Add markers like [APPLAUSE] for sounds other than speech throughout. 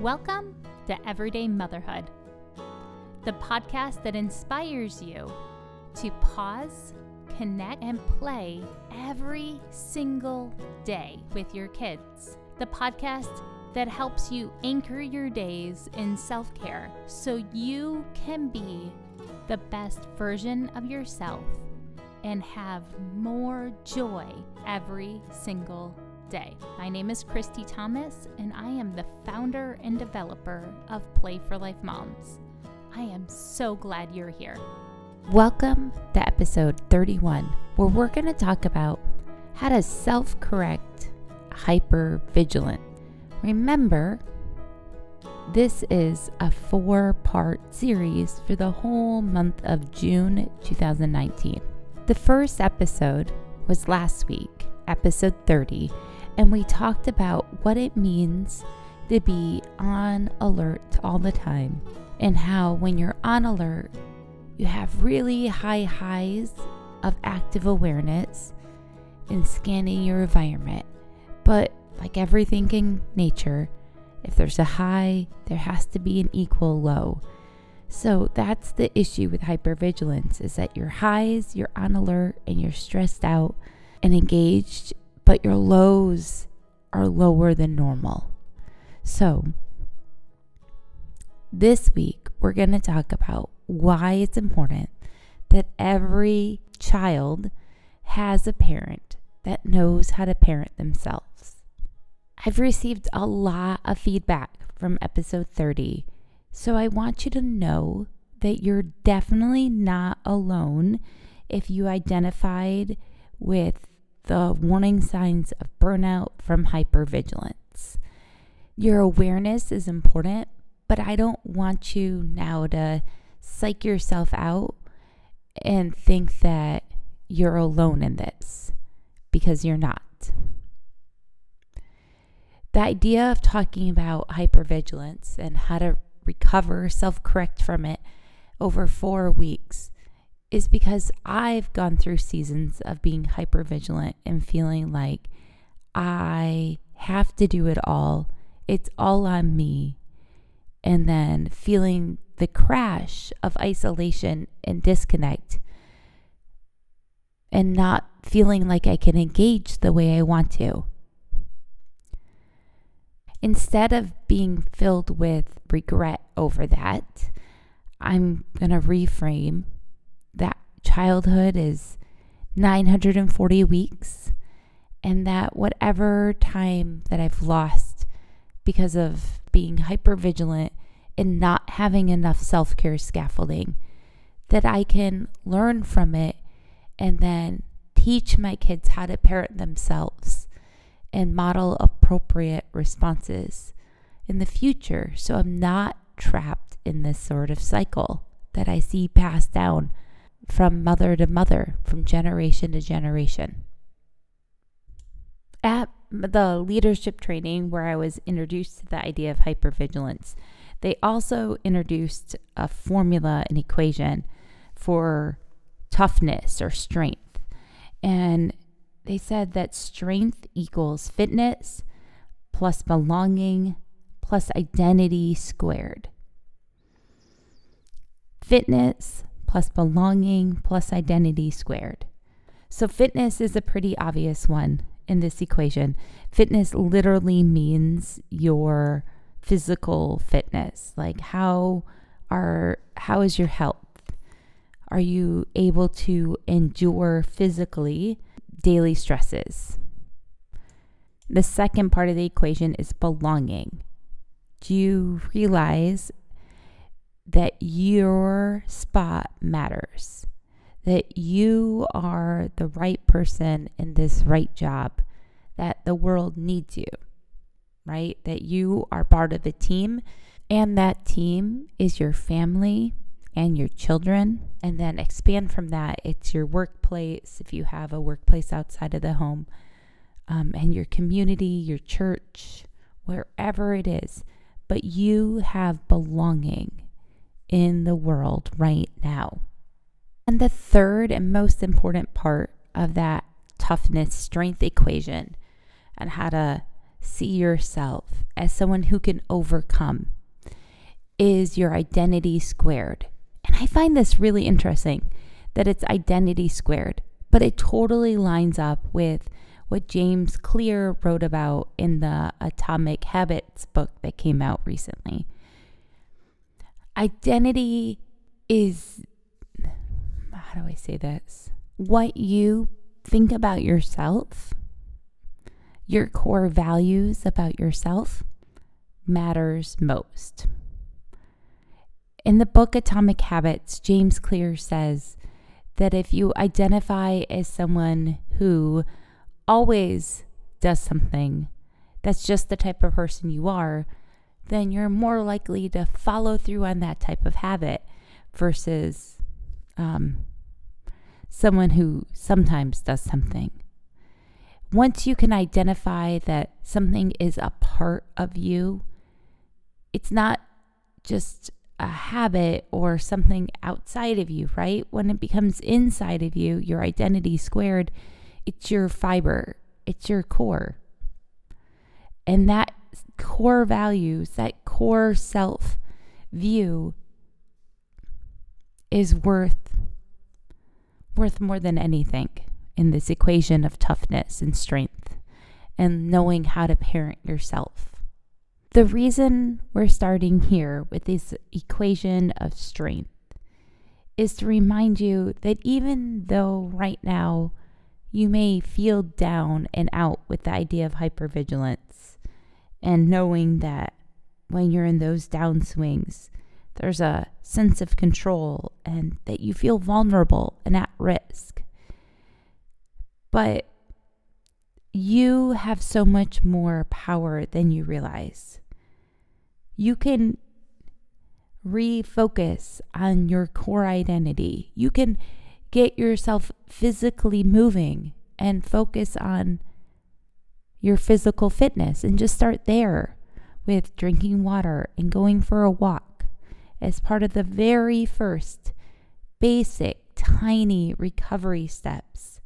Welcome to Everyday Motherhood, the podcast that inspires you to pause, connect, and play every single day with your kids. The podcast that helps you anchor your days in self care so you can be the best version of yourself and have more joy every single day. My name is Christy Thomas, and I am the founder and developer of Play for Life Moms. I am so glad you're here. Welcome to episode 31, where we're going to talk about how to self correct hyper vigilant. Remember, this is a four part series for the whole month of June 2019. The first episode was last week, episode 30, and we talked about what it means to be on alert all the time and how when you're on alert, you have really high highs of active awareness in scanning your environment. But like everything in nature, if there's a high, there has to be an equal low. So that's the issue with hypervigilance is that your highs, you're on alert and you're stressed out and engaged but your lows are lower than normal. So, this week we're going to talk about why it's important that every child has a parent that knows how to parent themselves. I've received a lot of feedback from episode 30, so I want you to know that you're definitely not alone if you identified with the warning signs of burnout from hypervigilance. Your awareness is important, but I don't want you now to psych yourself out and think that you're alone in this because you're not. The idea of talking about hypervigilance and how to recover, self correct from it over four weeks is because I've gone through seasons of being hyper vigilant and feeling like I have to do it all. It's all on me. And then feeling the crash of isolation and disconnect and not feeling like I can engage the way I want to. Instead of being filled with regret over that, I'm going to reframe that childhood is 940 weeks and that whatever time that I've lost because of being hyper vigilant and not having enough self care scaffolding, that I can learn from it and then teach my kids how to parent themselves and model appropriate responses in the future. So I'm not trapped in this sort of cycle that I see passed down from mother to mother, from generation to generation. At the leadership training where I was introduced to the idea of hypervigilance, they also introduced a formula, an equation for toughness or strength. And they said that strength equals fitness plus belonging plus identity squared. Fitness plus belonging plus identity squared. So, fitness is a pretty obvious one in this equation. Fitness literally means your physical fitness. Like how are how is your health? Are you able to endure physically daily stresses? The second part of the equation is belonging. Do you realize that your spot matters, that you are the right person in this right job, that the world needs you, right? That you are part of a team, and that team is your family and your children. And then expand from that, it's your workplace, if you have a workplace outside of the home, um, and your community, your church, wherever it is. But you have belonging in the world right now. And the third and most important part of that toughness strength equation and how to see yourself as someone who can overcome is your identity squared. And I find this really interesting that it's identity squared, but it totally lines up with what James Clear wrote about in the Atomic Habits book that came out recently. Identity is, how do I say this? What you think about yourself, your core values about yourself matters most. In the book Atomic Habits, James Clear says that if you identify as someone who always does something that's just the type of person you are, then you're more likely to follow through on that type of habit versus um, someone who sometimes does something. Once you can identify that something is a part of you, it's not just a habit or something outside of you, right? When it becomes inside of you, your identity squared, it's your fiber, it's your core. And that core values, that core self view is worth worth more than anything in this equation of toughness and strength and knowing how to parent yourself. The reason we're starting here with this equation of strength is to remind you that even though right now you may feel down and out with the idea of hypervigilance and knowing that when you're in those downswings, there's a sense of control and that you feel vulnerable and at risk. But you have so much more power than you realize you can refocus on your core identity. You can get yourself physically moving and focus on your physical fitness and just start there with drinking water and going for a walk as part of the very first basic, tiny recovery steps.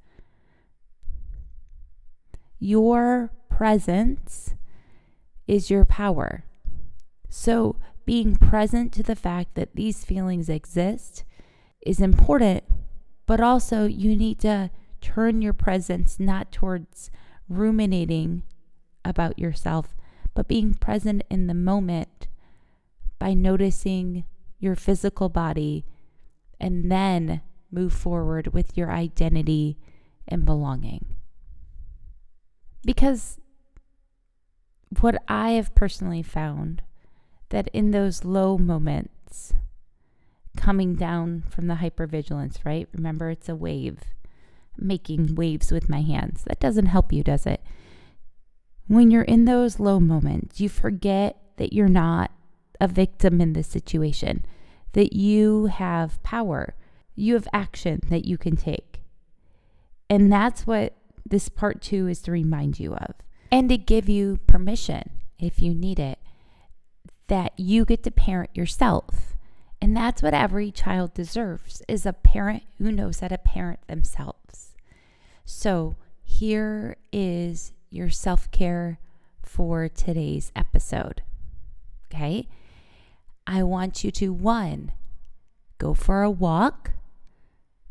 Your presence is your power. So, being present to the fact that these feelings exist is important, but also you need to turn your presence not towards ruminating about yourself, but being present in the moment by noticing your physical body and then move forward with your identity and belonging. Because what I have personally found that in those low moments, coming down from the hypervigilance, right? Remember, it's a wave, making waves with my hands. That doesn't help you, does it? When you're in those low moments, you forget that you're not a victim in this situation, that you have power, you have action that you can take. And that's what this part two is to remind you of and to give you permission if you need it that you get to parent yourself. And that's what every child deserves is a parent who knows how to parent themselves. So, here is your self-care for today's episode. Okay? I want you to one go for a walk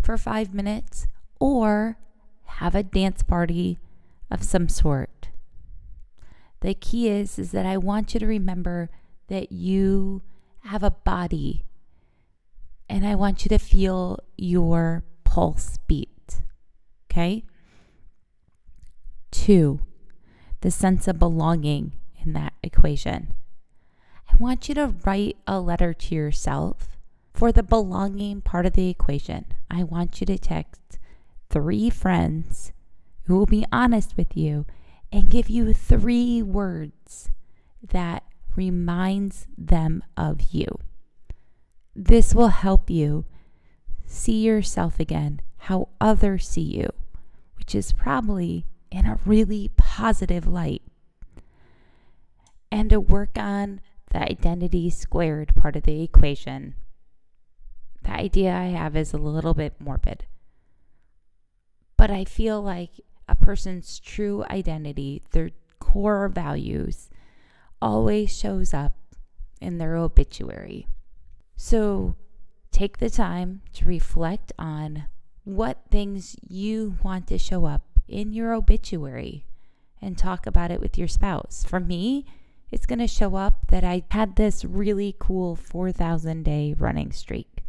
for 5 minutes or have a dance party of some sort. The key is is that I want you to remember that you have a body and I want you to feel your pulse beat. Okay? Two, the sense of belonging in that equation. I want you to write a letter to yourself for the belonging part of the equation. I want you to text three friends who will be honest with you and give you three words that reminds them of you. This will help you see yourself again, how others see you, which is probably in a really positive light. And to work on the identity squared part of the equation. The idea I have is a little bit morbid. But I feel like a person's true identity, their core values always shows up in their obituary. So take the time to reflect on what things you want to show up in your obituary and talk about it with your spouse. For me, it's going to show up that I had this really cool 4,000 day running streak.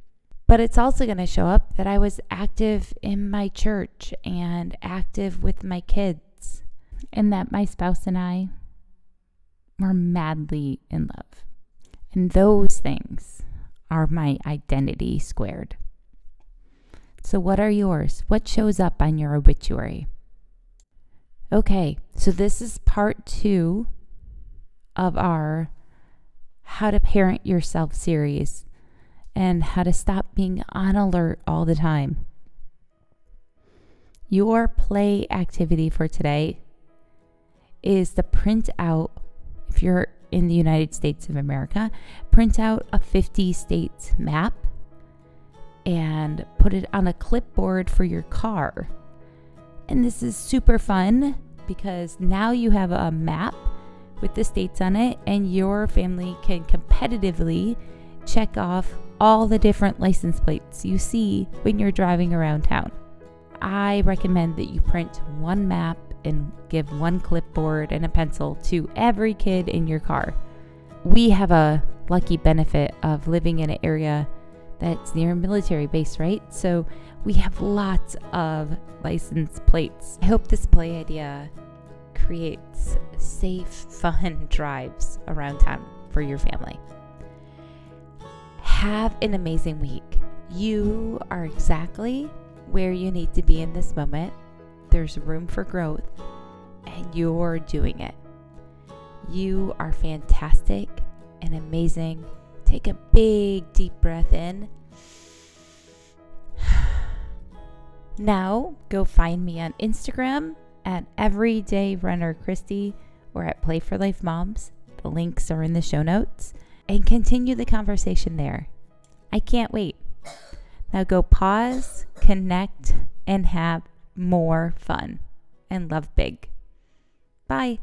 But it's also going to show up that I was active in my church and active with my kids, and that my spouse and I were madly in love. And those things are my identity squared. So, what are yours? What shows up on your obituary? Okay, so this is part two of our How to Parent Yourself series and how to stop being on alert all the time. Your play activity for today is to print out, if you're in the United States of America, print out a 50 states map and put it on a clipboard for your car. And this is super fun because now you have a map with the states on it, and your family can competitively check off all the different license plates you see when you're driving around town. I recommend that you print one map and give one clipboard and a pencil to every kid in your car. We have a lucky benefit of living in an area that's near a military base, right? So we have lots of license plates. I hope this play idea creates safe, fun [LAUGHS] drives around town for your family. Have an amazing week. You are exactly where you need to be in this moment. There's room for growth, and you're doing it. You are fantastic and amazing Take a big deep breath in. [SIGHS] Now, go find me on Instagram at Everyday Runner Christy or at Play for Life Moms. The links are in the show notes and continue the conversation there. I can't wait. Now go pause, connect, and have more fun and love big. Bye.